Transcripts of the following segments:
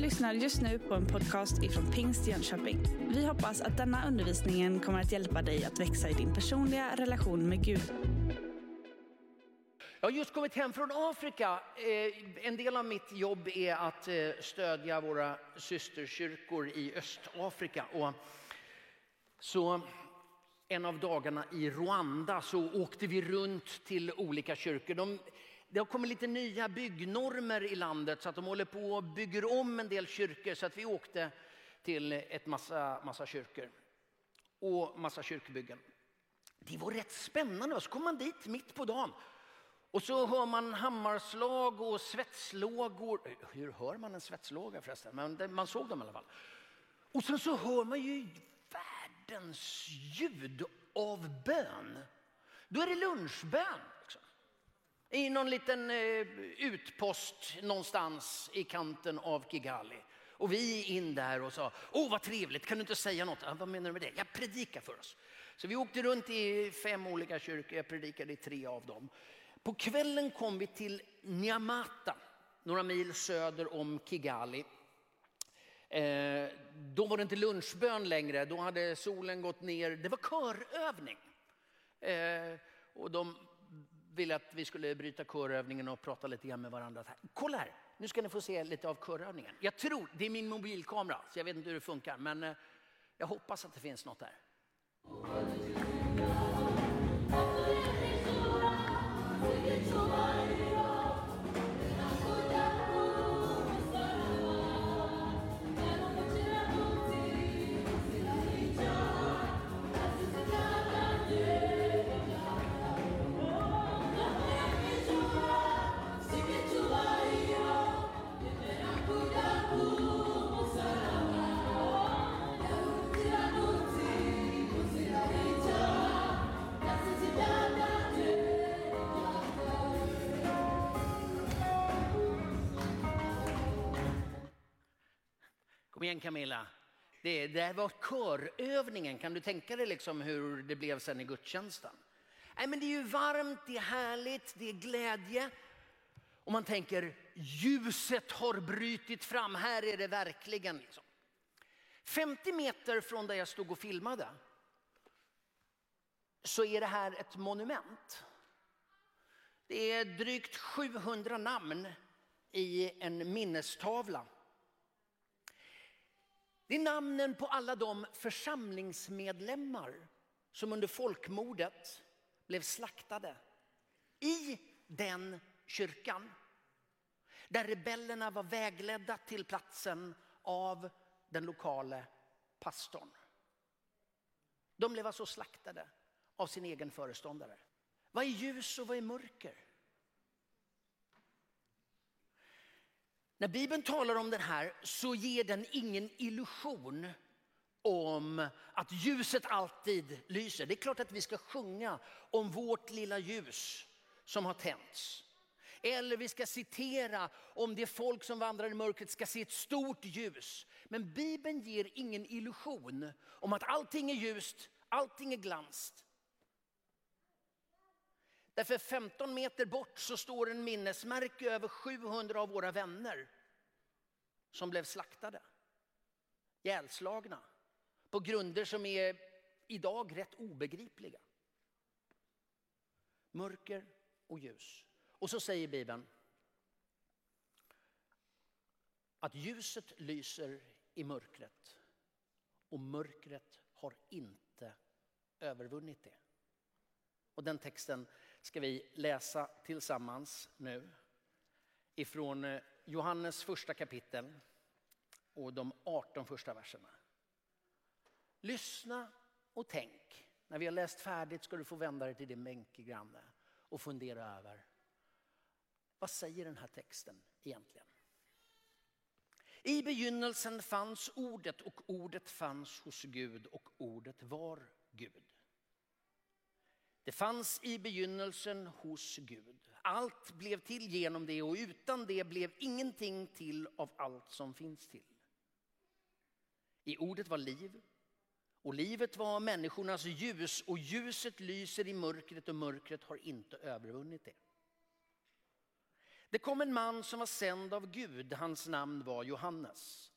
lyssnar just nu på en podcast ifrån Pingst Jönköping. Vi hoppas att denna undervisning kommer att hjälpa dig att växa i din personliga relation med Gud. Jag har just kommit hem från Afrika. Eh, en del av mitt jobb är att eh, stödja våra systerkyrkor i Östafrika. Och så en av dagarna i Rwanda så åkte vi runt till olika kyrkor. De, det har kommit lite nya byggnormer i landet så att de håller på och bygger om en del kyrkor. Så att vi åkte till ett massa, massa kyrkor och massa kyrkbyggen. Det var rätt spännande. Så kom man dit mitt på dagen och så hör man hammarslag och svetslågor. Hur hör man en svetslåga förresten? Men man såg dem i alla fall. Och sen så hör man ju världens ljud av bön. Då är det lunchbön. I någon liten eh, utpost någonstans i kanten av Kigali. Och vi in där och sa, åh vad trevligt, kan du inte säga något? "Ja, vad menar du med det? Jag predikar för oss. Så vi åkte runt i fem olika kyrkor, jag predikade i tre av dem. På kvällen kom vi till Nyamata, några mil söder om Kigali. Eh, då var det inte lunchbön längre, då hade solen gått ner. Det var körövning. Eh, och de ville att vi skulle bryta körövningen och prata lite grann med varandra. Kolla här, nu ska ni få se lite av körövningen. Jag tror, det är min mobilkamera, så jag vet inte hur det funkar, men eh, jag hoppas att det finns något där. Kom igen Camilla. Det, det här var körövningen. Kan du tänka dig liksom hur det blev sen i gudstjänsten? Nej, men det är ju varmt, det är härligt, det är glädje. Och man tänker ljuset har brutit fram, här är det verkligen. Liksom. 50 meter från där jag stod och filmade så är det här ett monument. Det är drygt 700 namn i en minnestavla. Det är namnen på alla de församlingsmedlemmar som under folkmordet blev slaktade i den kyrkan. Där rebellerna var vägledda till platsen av den lokale pastorn. De blev alltså slaktade av sin egen föreståndare. Vad är ljus och vad är mörker? När Bibeln talar om den här så ger den ingen illusion om att ljuset alltid lyser. Det är klart att vi ska sjunga om vårt lilla ljus som har tänts. Eller vi ska citera om det folk som vandrar i mörkret ska se ett stort ljus. Men Bibeln ger ingen illusion om att allting är ljust, allting är glanst. Därför 15 meter bort så står en minnesmärke över 700 av våra vänner som blev slaktade, ihjälslagna på grunder som är idag rätt obegripliga. Mörker och ljus. Och så säger Bibeln att ljuset lyser i mörkret och mörkret har inte övervunnit det. Och den texten ska vi läsa tillsammans nu ifrån eh, Johannes första kapitel och de 18 första verserna. Lyssna och tänk. När vi har läst färdigt ska du få vända dig till din bänkgranne och fundera över vad säger den här texten egentligen? I begynnelsen fanns ordet och ordet fanns hos Gud och ordet var Gud. Det fanns i begynnelsen hos Gud. Allt blev till genom det och utan det blev ingenting till av allt som finns till. I ordet var liv och livet var människornas ljus och ljuset lyser i mörkret och mörkret har inte övervunnit det. Det kom en man som var sänd av Gud, hans namn var Johannes.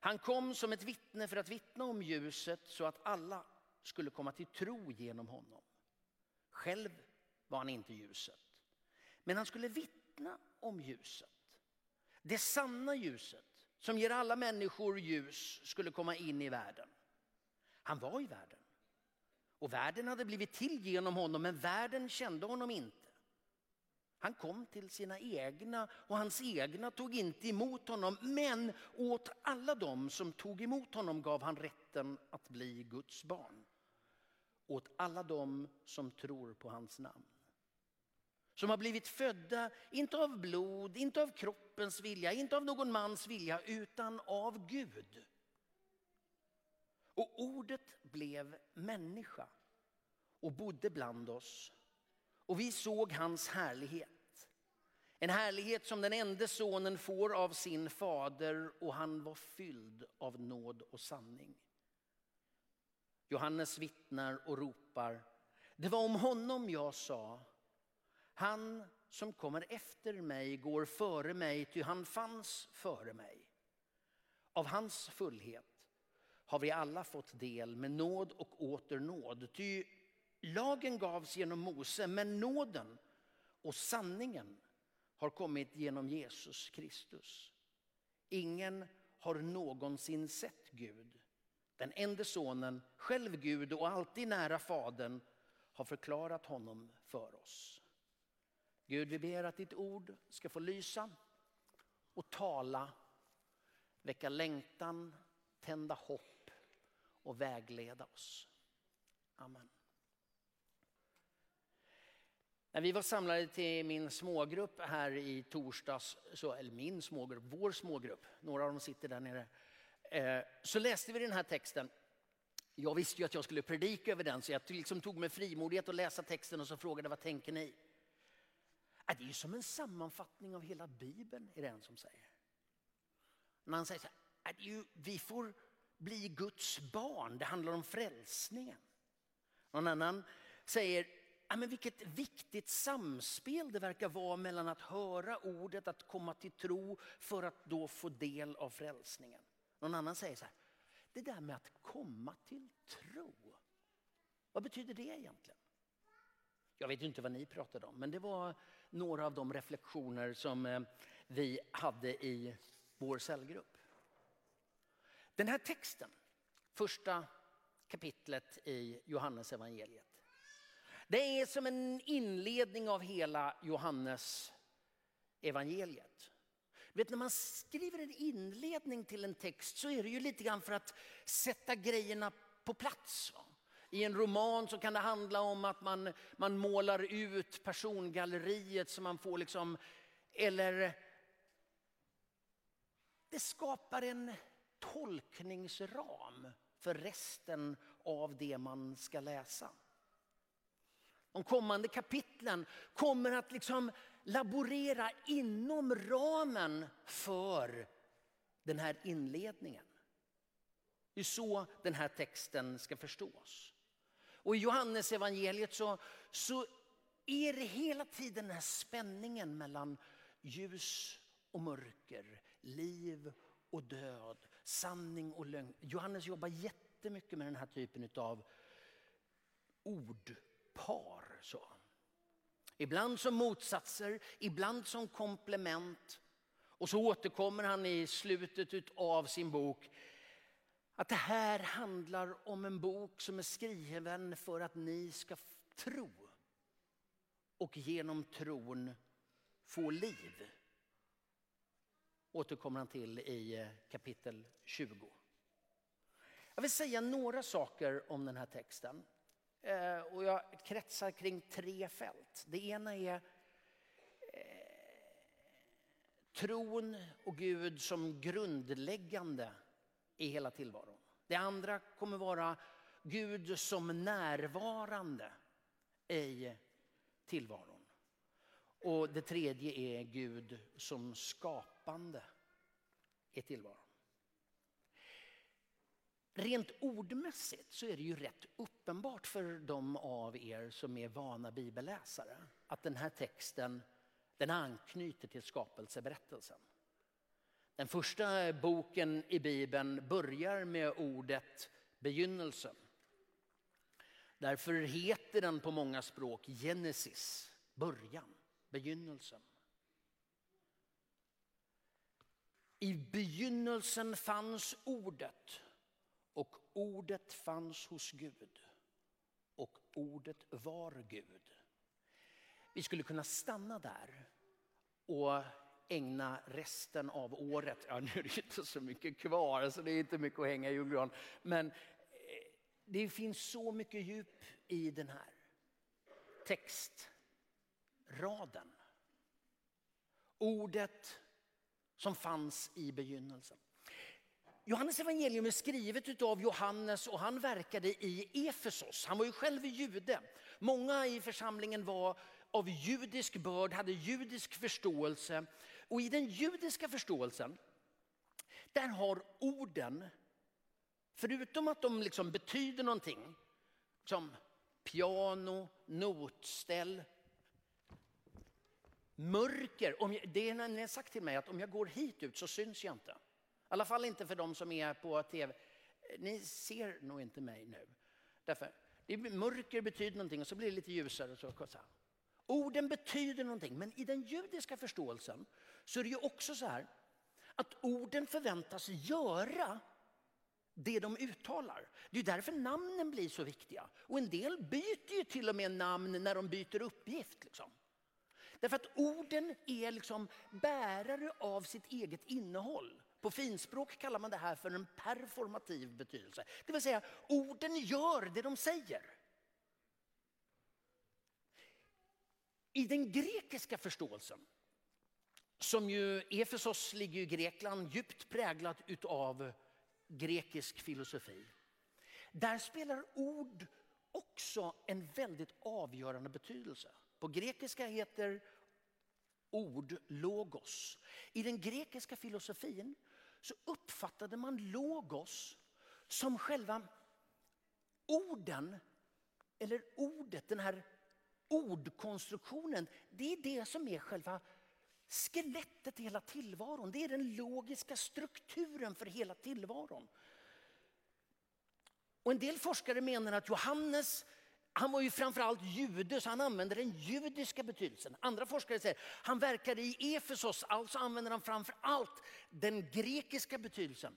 Han kom som ett vittne för att vittna om ljuset så att alla skulle komma till tro genom honom. Själv var han inte ljuset, men han skulle vittna om ljuset. Det sanna ljuset som ger alla människor ljus skulle komma in i världen. Han var i världen och världen hade blivit till genom honom men världen kände honom inte. Han kom till sina egna och hans egna tog inte emot honom. Men åt alla dem som tog emot honom gav han rätten att bli Guds barn. Åt alla dem som tror på hans namn. Som har blivit födda, inte av blod, inte av kroppens vilja, inte av någon mans vilja, utan av Gud. Och ordet blev människa och bodde bland oss. Och vi såg hans härlighet. En härlighet som den enda sonen får av sin fader och han var fylld av nåd och sanning. Johannes vittnar och ropar. Det var om honom jag sa. Han som kommer efter mig går före mig, ty han fanns före mig. Av hans fullhet har vi alla fått del med nåd och åter nåd. Ty lagen gavs genom Mose, men nåden och sanningen har kommit genom Jesus Kristus. Ingen har någonsin sett Gud. Den enda sonen, själv Gud och alltid nära Fadern, har förklarat honom för oss. Gud, vi ber att ditt ord ska få lysa och tala, väcka längtan, tända hopp och vägleda oss. Amen. När vi var samlade till min smågrupp här i torsdags, så, eller min smågrupp, vår smågrupp, några av dem sitter där nere, Eh, så läste vi den här texten. Jag visste ju att jag skulle predika över den så jag liksom tog mig frimodighet att läsa texten och så frågade vad tänker ni? Äh, det är ju som en sammanfattning av hela Bibeln, är det en som säger. När han säger så här, äh, ju, vi får bli Guds barn, det handlar om frälsningen. Någon annan säger, ja, men vilket viktigt samspel det verkar vara mellan att höra ordet, att komma till tro för att då få del av frälsningen. Någon annan säger så här, det där med att komma till tro, vad betyder det egentligen? Jag vet inte vad ni pratade om, men det var några av de reflektioner som eh, vi hade i vår cellgrupp. Den här texten, första kapitlet i Johannes evangeliet. Det är som en inledning av hela Johannes evangeliet. Vet, när man skriver en inledning till en text så är det ju lite grann för att sätta grejerna på plats. Va? I en roman så kan det handla om att man, man målar ut persongalleriet så man får liksom, eller det skapar en tolkningsram för resten av det man ska läsa de kommande kapitlen kommer att liksom laborera inom ramen för den här inledningen. Det är så den här texten ska förstås. Och i Johannes evangeliet så, så är det hela tiden den här spänningen mellan ljus och mörker, liv och död, sanning och lögn. Johannes jobbar jättemycket med den här typen av ordpar. Så. Ibland som motsatser, ibland som komplement. Och så återkommer han i slutet av sin bok att det här handlar om en bok som är skriven för att ni ska tro och genom tron få liv. Återkommer han till i eh, kapitel 20. Jag vill säga några saker om den här texten. Eh, och jag kretsar kring tre fält. Det ena är eh, tron och Gud som grundläggande i hela tillvaron. Det andra kommer vara Gud som närvarande i tillvaron. Och det tredje är Gud som skapande i tillvaron. Rent ordmässigt så är det ju rätt uppenbart för de av er som är vana bibelläsare att den här texten Den anknyter till skapelseberättelsen. Den första boken i Bibeln börjar med ordet begynnelsen. Därför heter den på många språk Genesis, början, begynnelsen. I begynnelsen fanns ordet ordet fanns hos Gud och ordet var Gud. Vi skulle kunna stanna där och ägna resten av året, ja nu är det inte så mycket kvar så det är inte mycket att hänga i julgran, men eh, det finns så mycket djup i den här textraden. Ordet som fanns i begynnelsen. Johannes evangelium är skrivet av Johannes och han verkade i Efesos. Han var ju själv jude. Många i församlingen var av judisk börd, hade judisk förståelse. Och i den judiska förståelsen, där har orden, förutom att de liksom betyder någonting, som piano, notställ, mörker. Det är det är nämligen sagt till mig att om jag går hit ut så syns jag inte. I alla fall inte för de som är på tv. Ni ser nog inte mig nu. Därför, det mörker betyder någonting och så blir det lite ljusare. Och så, så Orden betyder någonting, men i den judiska förståelsen så är det ju också så här att orden förväntas göra det de uttalar. Det är därför namnen blir så viktiga. Och en del byter ju till och med namn när de byter uppgift. Liksom. Därför att orden är liksom bärare av sitt eget innehåll. På finspråk kallar man det här för en performativ betydelse. Det vill säga orden gör det de säger. I den grekiska förståelsen, som ju Efesos ligger i Grekland, djupt präglat utav grekisk filosofi. Där spelar ord också en väldigt avgörande betydelse. På grekiska heter ord logos. I den grekiska filosofin så uppfattade man logos som själva orden, eller ordet, den här ordkonstruktionen. Det är det som är själva skelettet i hela tillvaron. Det är den logiska strukturen för hela tillvaron. Och en del forskare menar att Johannes han var ju framförallt jude så han använde den judiska betydelsen. Andra forskare säger att han verkade i Efesos, alltså använder han framförallt den grekiska betydelsen.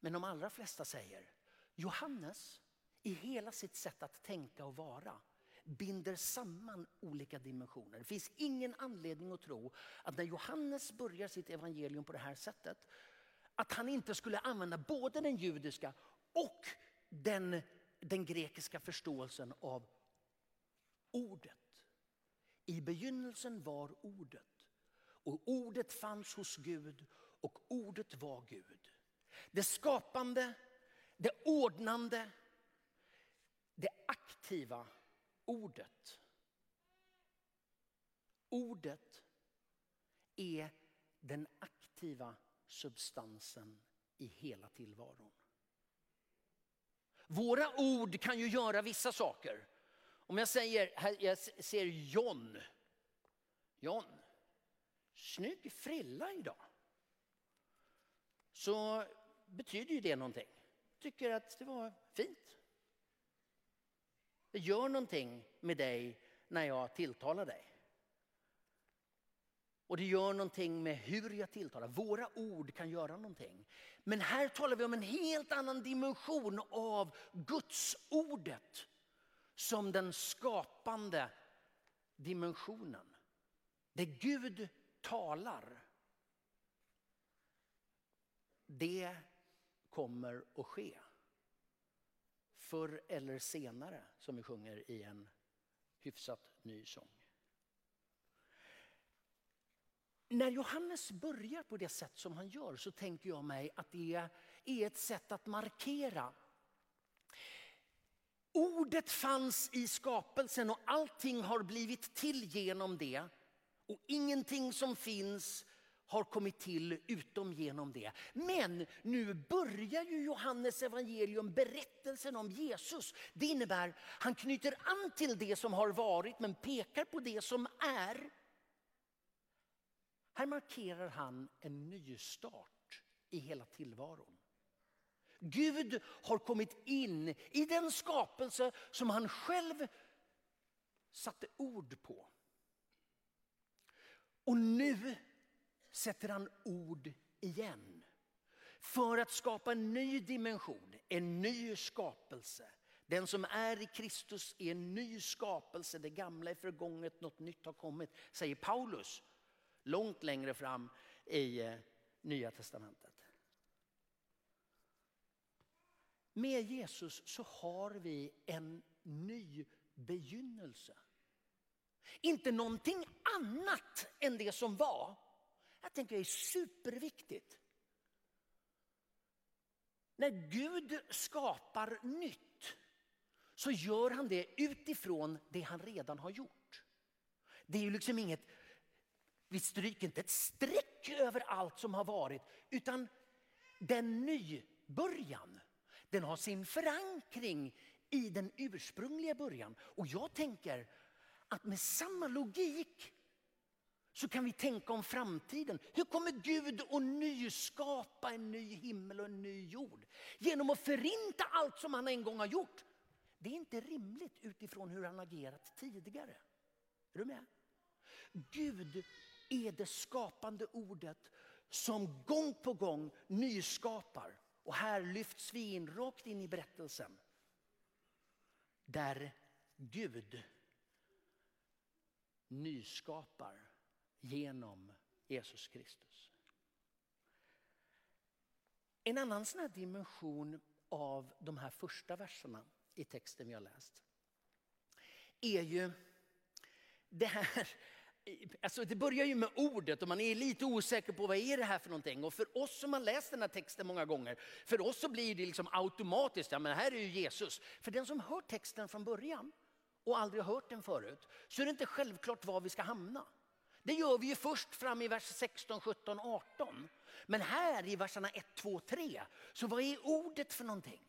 Men de allra flesta säger Johannes i hela sitt sätt att tänka och vara binder samman olika dimensioner. Det finns ingen anledning att tro att när Johannes börjar sitt evangelium på det här sättet att han inte skulle använda både den judiska och den den grekiska förståelsen av ordet. I begynnelsen var ordet och ordet fanns hos Gud och ordet var Gud. Det skapande, det ordnande, det aktiva ordet. Ordet är den aktiva substansen i hela tillvaron. Våra ord kan ju göra vissa saker. Om jag säger, jag ser John. John, snygg frilla idag. Så betyder ju det någonting. Tycker att det var fint. Det gör någonting med dig när jag tilltalar dig. Och det gör någonting med hur jag tilltalar. Våra ord kan göra någonting. Men här talar vi om en helt annan dimension av Guds ordet som den skapande dimensionen. Det Gud talar, det kommer att ske. Förr eller senare, som vi sjunger i en hyfsat ny sång. När Johannes börjar på det sätt som han gör så tänker jag mig att det är ett sätt att markera. Ordet fanns i skapelsen och allting har blivit till genom det. Och ingenting som finns har kommit till utom genom det. Men nu börjar ju Johannes evangelium berättelsen om Jesus. Det innebär han knyter an till det som har varit men pekar på det som är här markerar han en nystart i hela tillvaron. Gud har kommit in i den skapelse som han själv satte ord på. Och nu sätter han ord igen. För att skapa en ny dimension, en ny skapelse. Den som är i Kristus är en ny skapelse. Det gamla är förgånget, något nytt har kommit, säger Paulus långt längre fram i eh, Nya Testamentet. Med Jesus så har vi en ny begynnelse. Inte någonting annat än det som var. Jag tänker det är superviktigt. När Gud skapar nytt så gör han det utifrån det han redan har gjort. Det är ju liksom inget, vi stryker inte ett streck över allt som har varit utan den nybörjan den har sin förankring i den ursprungliga början. Och jag tänker att med samma logik så kan vi tänka om framtiden. Hur kommer Gud att nyskapa en ny himmel och en ny jord? Genom att förinta allt som han en gång har gjort. Det är inte rimligt utifrån hur han agerat tidigare. Är du med? Gud är det skapande ordet som gång på gång nyskapar. Och här lyfts vi in rakt in i berättelsen. Där Gud nyskapar genom Jesus Kristus. En annan sån här dimension av de här första verserna i texten vi har läst är ju det här Alltså det börjar ju med ordet och man är lite osäker på vad är det här för någonting. Och för oss som har läst den här texten många gånger, för oss så blir det liksom automatiskt, ja men här är ju Jesus. För den som hör texten från början och aldrig har hört den förut, så är det inte självklart var vi ska hamna. Det gör vi ju först fram i vers 16, 17, 18. Men här i verserna 1, 2, 3, så vad är ordet för någonting?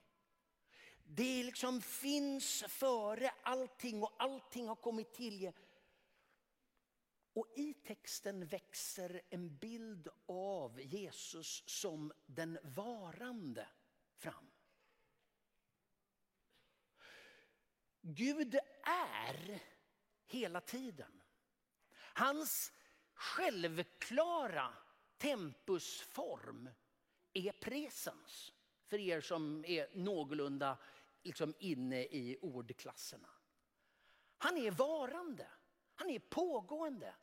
Det liksom finns före allting och allting har kommit till och i texten växer en bild av Jesus som den varande fram. Gud är hela tiden. Hans självklara tempusform är presens. För er som är någorlunda liksom inne i ordklasserna. Han är varande. Han är pågående.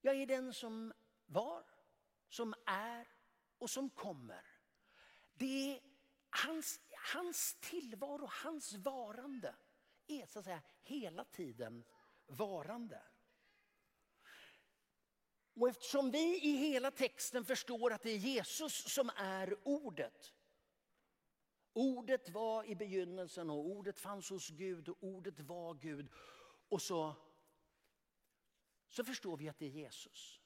Jag är den som var, som är och som kommer. Det är hans, hans tillvaro, hans varande är så att säga hela tiden varande. Och eftersom vi i hela texten förstår att det är Jesus som är ordet. Ordet var i begynnelsen och ordet fanns hos Gud och ordet var Gud. Och så så förstår vi att det är Jesus.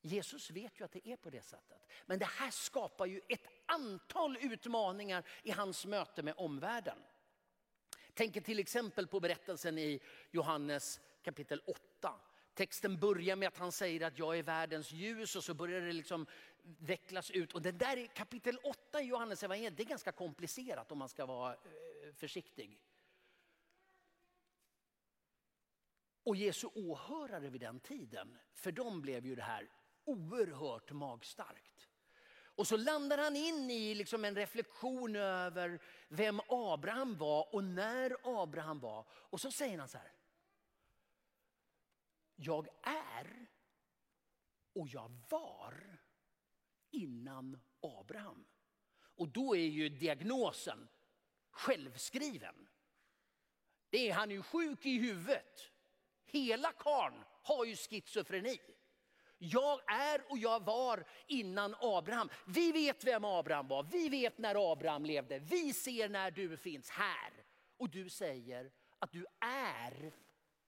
Jesus vet ju att det är på det sättet. Men det här skapar ju ett antal utmaningar i hans möte med omvärlden. Tänk till exempel på berättelsen i Johannes kapitel 8. Texten börjar med att han säger att jag är världens ljus och så börjar det liksom vecklas ut. Och det där kapitel 8 i Johannes evangeliet, det är ganska komplicerat om man ska vara eh, försiktig. Och Jesu åhörare vid den tiden, för dem blev ju det här oerhört magstarkt. Och så landar han in i liksom en reflektion över vem Abraham var och när Abraham var. Och så säger han så här. Jag är och jag var innan Abraham. Och då är ju diagnosen självskriven. Det är, han är ju sjuk i huvudet. Hela karn har ju schizofreni. Jag är och jag var innan Abraham. Vi vet vem Abraham var. Vi vet när Abraham levde. Vi ser när du finns här. Och du säger att du är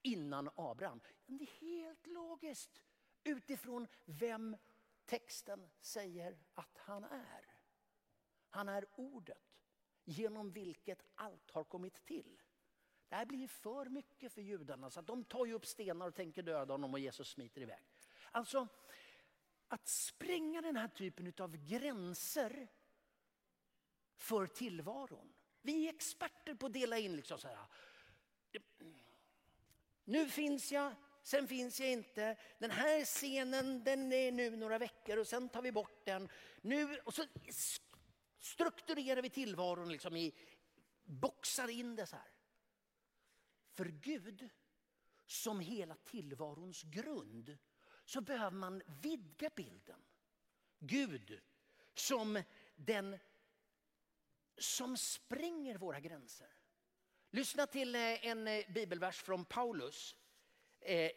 innan Abraham. Det är helt logiskt utifrån vem texten säger att han är. Han är ordet genom vilket allt har kommit till. Det här blir för mycket för judarna så att de tar ju upp stenar och tänker döda honom och Jesus smiter iväg. Alltså att spränga den här typen av gränser för tillvaron. Vi är experter på att dela in liksom så här. Nu finns jag, sen finns jag inte. Den här scenen den är nu några veckor och sen tar vi bort den. Nu, och så strukturerar vi tillvaron liksom i, boxar in det så här. För Gud, som hela tillvarons grund, så behöver man vidga bilden. Gud som den som spränger våra gränser. Lyssna till eh, en eh, bibelvers från Paulus. Eh,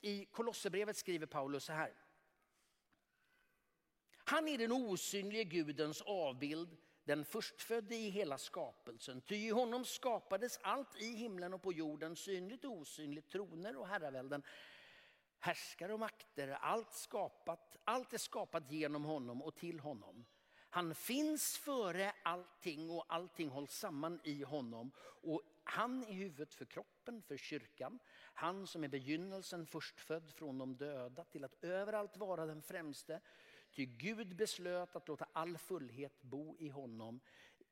I Kolosserbrevet skriver Paulus så här. Han är den osynlige Gudens avbild, den förstfödde i hela skapelsen. Ty i honom skapades allt i himlen och på jorden, synligt och osynligt, troner och herravälden, härskare och makter. Allt, skapat, allt är skapat genom honom och till honom. Han finns före allting och allting hålls samman i honom. Och han är huvudet för kroppen, för kyrkan. Han som är begynnelsen, förstfödd från de döda till att överallt vara den främste. Ty Gud beslöt att låta all fullhet bo i honom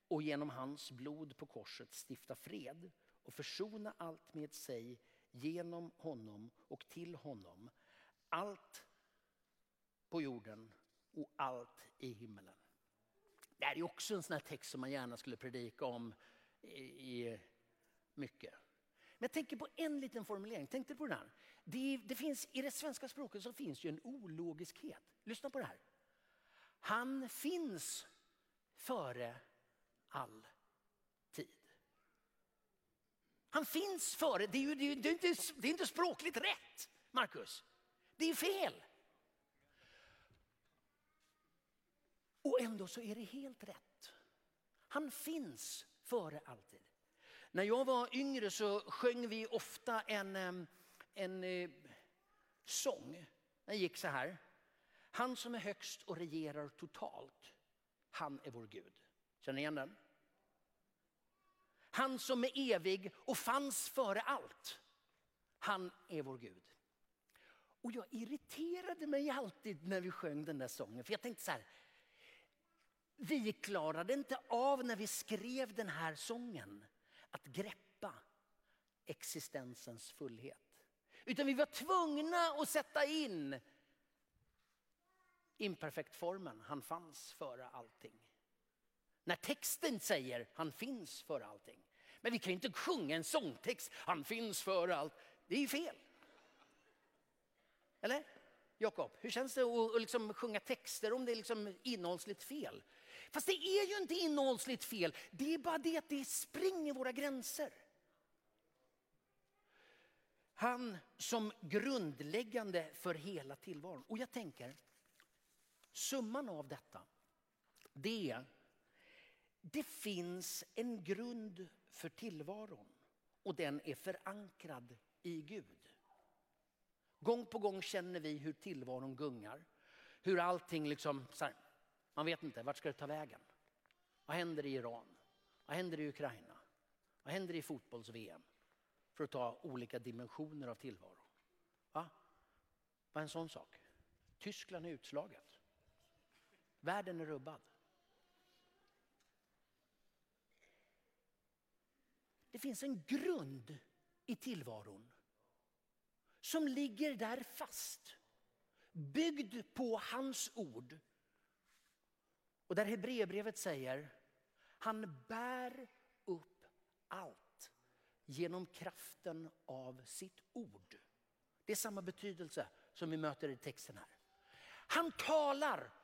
och genom hans blod på korset stifta fred och försona allt med sig genom honom och till honom. Allt på jorden och allt i himmelen. Det här är också en sån här text som man gärna skulle predika om i, mycket. Men jag tänker på en liten formulering. Tänk dig på den här. Det, det, finns, I det svenska språket så finns ju en ologiskhet. Lyssna på det här. Han finns före all tid. Han finns före, det är ju det är, det är inte, det är inte språkligt rätt, Markus. Det är fel. Och ändå så är det helt rätt. Han finns före alltid. När jag var yngre så sjöng vi ofta en, en, en sång. Den gick så här. Han som är högst och regerar totalt, han är vår Gud. Känner ni igen den? Han som är evig och fanns före allt, han är vår Gud. Och jag irriterade mig alltid när vi sjöng den där sången. För jag tänkte så här, vi klarade inte av när vi skrev den här sången att greppa existensens fullhet. Utan vi var tvungna att sätta in imperfektformen, han fanns före allting. När texten säger han finns före allting. Men vi kan ju inte sjunga en sångtext, han finns före allt. Det är ju fel. Eller? Jakob, hur känns det att liksom sjunga texter om det är liksom innehållsligt fel? Fast det är ju inte innehållsligt fel, det är bara det att det springer våra gränser. Han som grundläggande för hela tillvaron. Och jag tänker, summan av detta, det är, det finns en grund för tillvaron och den är förankrad i Gud. Gång på gång känner vi hur tillvaron gungar. Hur allting liksom, här, man vet inte, vart ska det ta vägen? Vad händer i Iran? Vad händer i Ukraina? Vad händer i fotbolls-VM? För att ta olika dimensioner av tillvaron. Va? Vad är en sån sak? Tyskland är utslaget. Världen är rubbad. Det finns en grund i tillvaron som ligger där fast. Byggd på hans ord. Och där Hebreerbrevet säger, han bär upp allt genom kraften av sitt ord. Det är samma betydelse som vi möter i texten här. Han talar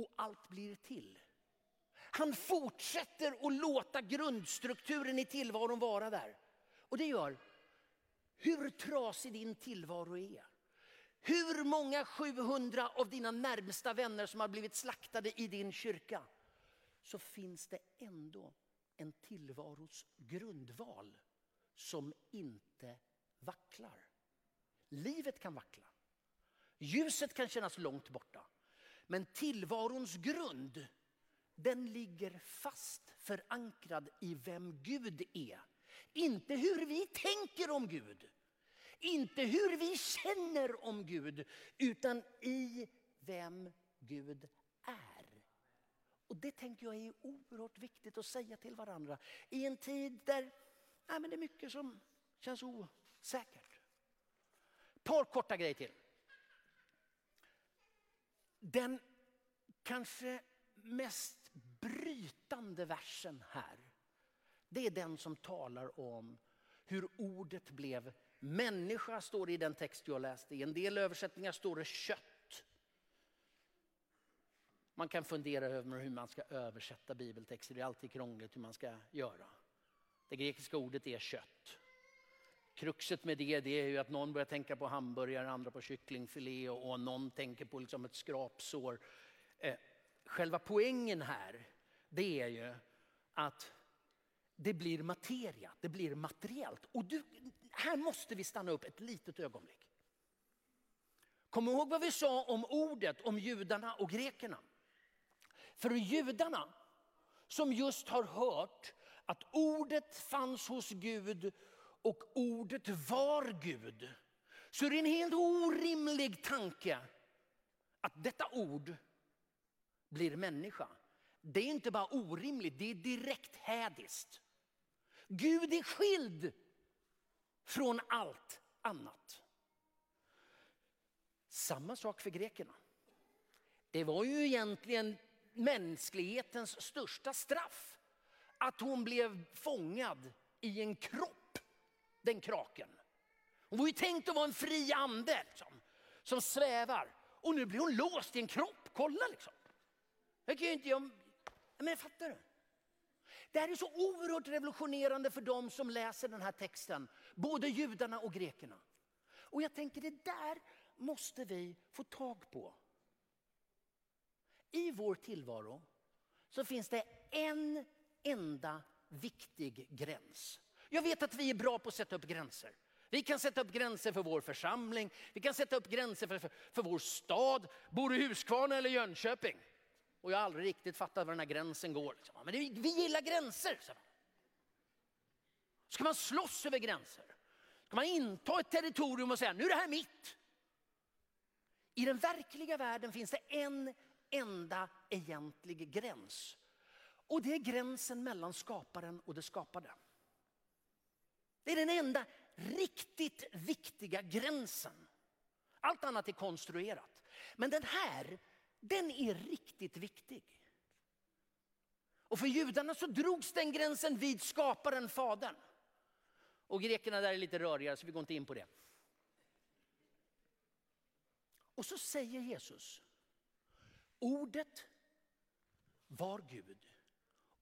och allt blir till. Han fortsätter att låta grundstrukturen i tillvaron vara där. Och det gör hur trasig din tillvaro är. Hur många 700 av dina närmsta vänner som har blivit slaktade i din kyrka. Så finns det ändå en tillvaros grundval som inte vacklar. Livet kan vackla. Ljuset kan kännas långt borta. Men tillvarons grund, den ligger fast förankrad i vem Gud är. Inte hur vi tänker om Gud. Inte hur vi känner om Gud, utan i vem Gud är. Och Det tänker jag är oerhört viktigt att säga till varandra i en tid där nej, men det är mycket som känns osäkert. Ett par korta grejer till. Den kanske mest brytande versen här, det är den som talar om hur ordet blev människa, står det i den text jag läste. I en del översättningar står det kött. Man kan fundera över hur man ska översätta bibeltexter, det är alltid krångligt hur man ska göra. Det grekiska ordet är kött. Kruxet med det, det är ju att någon börjar tänka på hamburgare, andra på kycklingfilé och, och någon tänker på liksom ett skrapsår. Eh, själva poängen här, det är ju att det blir materia, det blir materiellt. Och du, här måste vi stanna upp ett litet ögonblick. Kom ihåg vad vi sa om ordet, om judarna och grekerna. För judarna som just har hört att ordet fanns hos Gud och ordet var Gud. Så är det en helt orimlig tanke att detta ord blir människa. Det är inte bara orimligt, det är direkt hädiskt. Gud är skild från allt annat. Samma sak för grekerna. Det var ju egentligen mänsklighetens största straff. Att hon blev fångad i en kropp, den kraken. Hon var ju tänkt att vara en fri ande liksom, som svävar. Och nu blir hon låst i en kropp. Kolla liksom. Jag kan ju inte, jag, men fattar du? Det här är så oerhört revolutionerande för dem som läser den här texten, både judarna och grekerna. Och jag tänker det där måste vi få tag på. I vår tillvaro så finns det en enda viktig gräns. Jag vet att vi är bra på att sätta upp gränser. Vi kan sätta upp gränser för vår församling, vi kan sätta upp gränser för, för, för vår stad, bor du i Huskvarna eller Jönköping. Och jag har aldrig riktigt fattat var den här gränsen går. Liksom. Men det, vi gillar gränser. Så. Ska man slåss över gränser? Ska man inta ett territorium och säga nu är det här mitt? I den verkliga världen finns det en enda egentlig gräns. Och det är gränsen mellan skaparen och det skapade. Det är den enda riktigt viktiga gränsen. Allt annat är konstruerat. Men den här den är riktigt viktig. Och för judarna så drogs den gränsen vid skaparen, fadern. Och grekerna där är lite rörigare så vi går inte in på det. Och så säger Jesus, ordet var Gud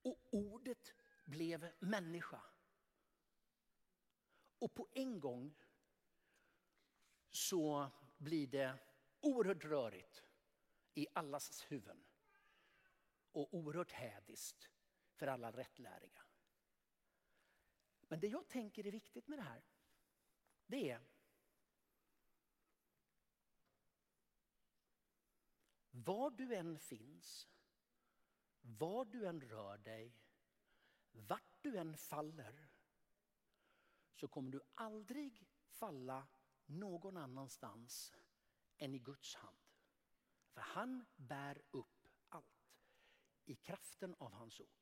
och ordet blev människa. Och på en gång så blir det oerhört rörigt i allas huvuden. Och oerhört hädiskt för alla rättläriga. Men det jag tänker är viktigt med det här, det är var du än finns, var du än rör dig, vart du än faller, så kommer du aldrig falla någon annanstans än i Guds hand. För han bär upp allt i kraften av hans ord.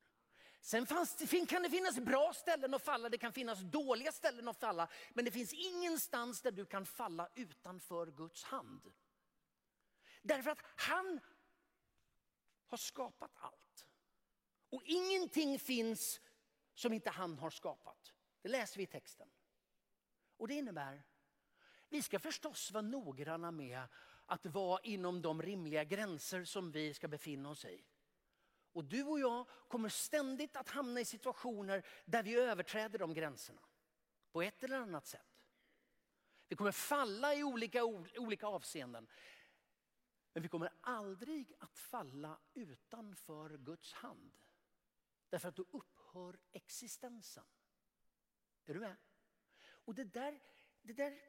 Sen fanns, kan det finnas bra ställen att falla, det kan finnas dåliga ställen att falla. Men det finns ingenstans där du kan falla utanför Guds hand. Därför att han har skapat allt. Och ingenting finns som inte han har skapat. Det läser vi i texten. Och det innebär, vi ska förstås vara noggranna med att vara inom de rimliga gränser som vi ska befinna oss i. Och du och jag kommer ständigt att hamna i situationer där vi överträder de gränserna. På ett eller annat sätt. Vi kommer falla i olika, olika avseenden. Men vi kommer aldrig att falla utanför Guds hand. Därför att då upphör existensen. Är du med? Och det där, det där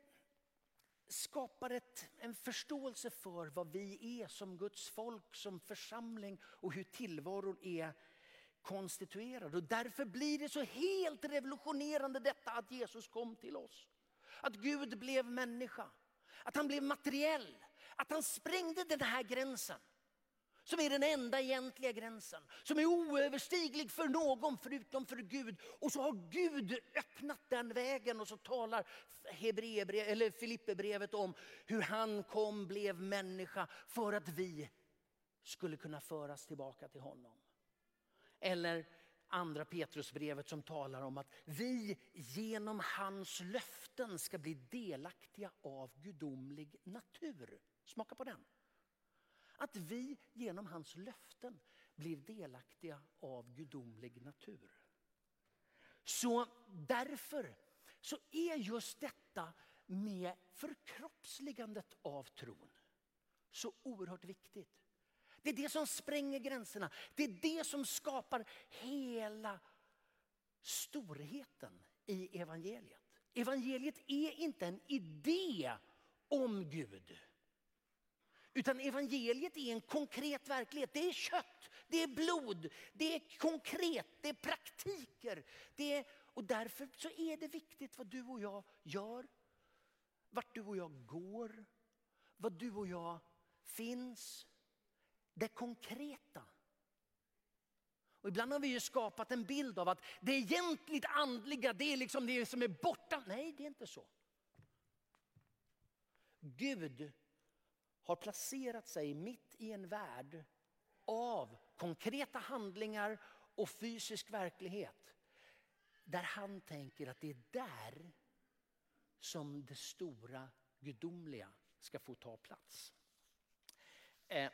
skapar ett, en förståelse för vad vi är som Guds folk, som församling och hur tillvaron är konstituerad. Och därför blir det så helt revolutionerande detta att Jesus kom till oss. Att Gud blev människa, att han blev materiell, att han sprängde den här gränsen. Som är den enda egentliga gränsen, som är oöverstiglig för någon förutom för Gud. Och så har Gud öppnat den vägen och så talar eller Filipperbrevet om hur han kom, blev människa för att vi skulle kunna föras tillbaka till honom. Eller andra Petrusbrevet som talar om att vi genom hans löften ska bli delaktiga av gudomlig natur. Smaka på den. Att vi genom hans löften blir delaktiga av gudomlig natur. Så därför så är just detta med förkroppsligandet av tron så oerhört viktigt. Det är det som spränger gränserna. Det är det som skapar hela storheten i evangeliet. Evangeliet är inte en idé om Gud. Utan evangeliet är en konkret verklighet. Det är kött, det är blod, det är konkret, det är praktiker. Det är, och därför så är det viktigt vad du och jag gör, vart du och jag går, vad du och jag finns. Det konkreta. Och ibland har vi ju skapat en bild av att det egentligt andliga, det är liksom det som är borta. Nej, det är inte så. Gud har placerat sig mitt i en värld av konkreta handlingar och fysisk verklighet. Där han tänker att det är där som det stora gudomliga ska få ta plats. Eh,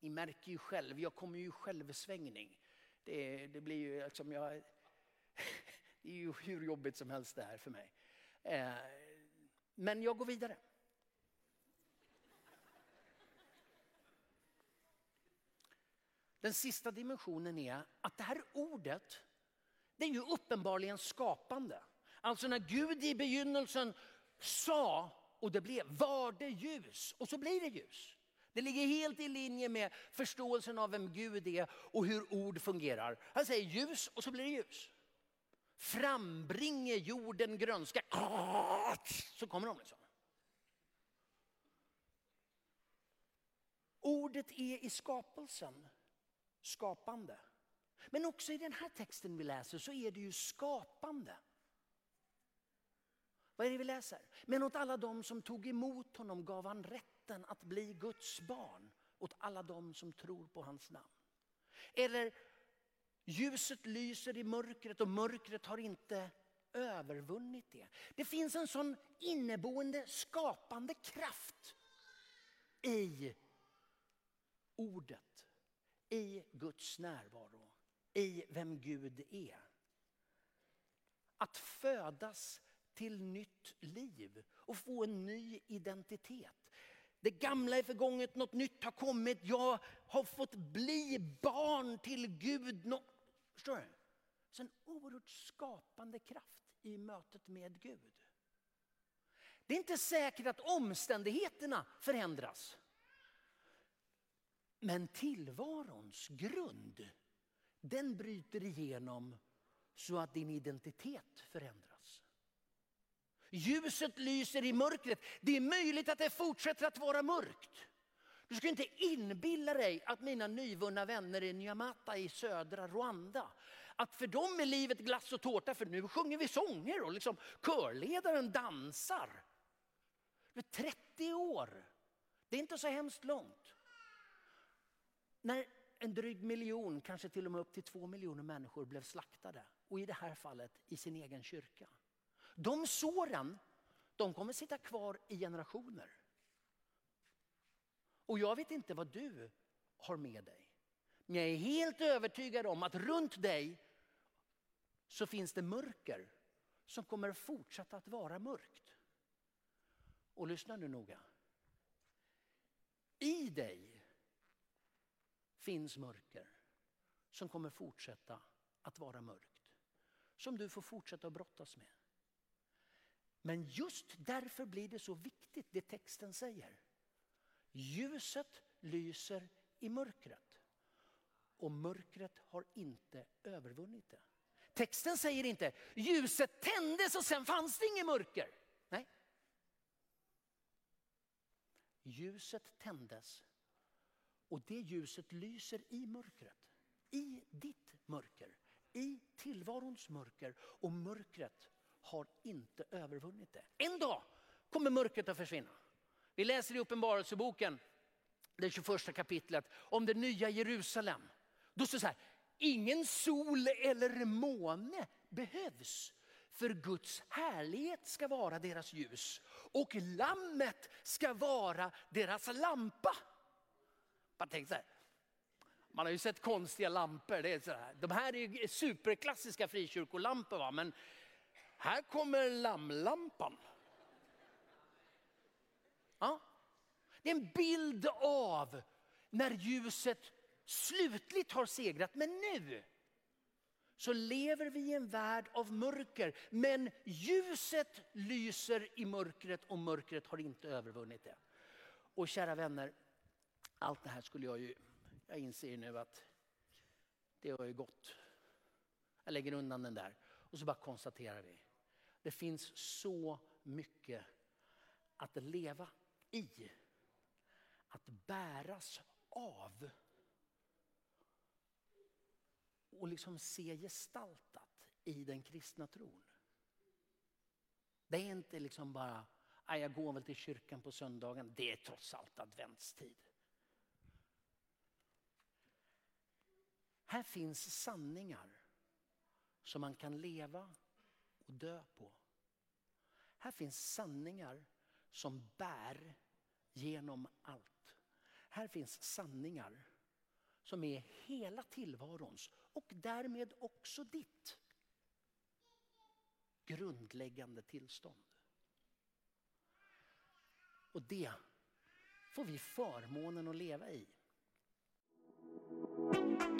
ni märker ju själv, jag kommer ju i självsvängning. Det, det blir ju liksom jag, det är ju hur jobbigt som helst det här för mig. Eh, men jag går vidare. Den sista dimensionen är att det här ordet, det är ju uppenbarligen skapande. Alltså när Gud i begynnelsen sa och det blev, var det ljus och så blir det ljus. Det ligger helt i linje med förståelsen av vem Gud är och hur ord fungerar. Han säger ljus och så blir det ljus. Frambringe jorden grönska, så kommer de liksom. Ordet är i skapelsen skapande. Men också i den här texten vi läser så är det ju skapande. Vad är det vi läser? Men åt alla dem som tog emot honom gav han rätten att bli Guds barn. Åt alla dem som tror på hans namn. Eller ljuset lyser i mörkret och mörkret har inte övervunnit det. Det finns en sån inneboende skapande kraft i ordet i Guds närvaro, i vem Gud är. Att födas till nytt liv och få en ny identitet. Det gamla är förgånget, något nytt har kommit. Jag har fått bli barn till Gud. Förstår du? Så en oerhört skapande kraft i mötet med Gud. Det är inte säkert att omständigheterna förändras. Men tillvarons grund, den bryter igenom så att din identitet förändras. Ljuset lyser i mörkret. Det är möjligt att det fortsätter att vara mörkt. Du ska inte inbilla dig att mina nyvunna vänner i Nyamata i södra Rwanda, att för dem är livet glass och tårta för nu sjunger vi sånger och liksom körledaren dansar. 30 år, det är inte så hemskt långt. När en dryg miljon, kanske till och med upp till två miljoner människor blev slaktade. Och i det här fallet i sin egen kyrka. De såren, de kommer sitta kvar i generationer. Och jag vet inte vad du har med dig. Men jag är helt övertygad om att runt dig så finns det mörker som kommer fortsätta att vara mörkt. Och lyssna nu noga. I dig finns mörker som kommer fortsätta att vara mörkt. Som du får fortsätta att brottas med. Men just därför blir det så viktigt det texten säger. Ljuset lyser i mörkret. och mörkret har inte övervunnit det. Texten säger inte ljuset tändes och sen fanns det inget mörker. Nej. Ljuset tändes och det ljuset lyser i mörkret. I ditt mörker, i tillvarons mörker och mörkret har inte övervunnit det. En dag kommer mörkret att försvinna. Vi läser i Uppenbarelseboken, det 21 kapitlet, om det nya Jerusalem. Då står det så här, ingen sol eller måne behövs. För Guds härlighet ska vara deras ljus och lammet ska vara deras lampa. Man tänk så här, man har ju sett konstiga lampor. Det är så här. De här är superklassiska frikyrkolampor. Va? Men här kommer lammlampan. Ja. Det är en bild av när ljuset slutligt har segrat. Men nu så lever vi i en värld av mörker. Men ljuset lyser i mörkret och mörkret har inte övervunnit det. Och kära vänner, allt det här skulle jag ju, jag inser nu att det har ju gått. Jag lägger undan den där och så bara konstaterar vi. Det finns så mycket att leva i. Att bäras av. Och liksom se gestaltat i den kristna tron. Det är inte liksom bara, jag går väl till kyrkan på söndagen. Det är trots allt adventstid. Här finns sanningar som man kan leva och dö på. Här finns sanningar som bär genom allt. Här finns sanningar som är hela tillvarons och därmed också ditt grundläggande tillstånd. Och det får vi förmånen att leva i.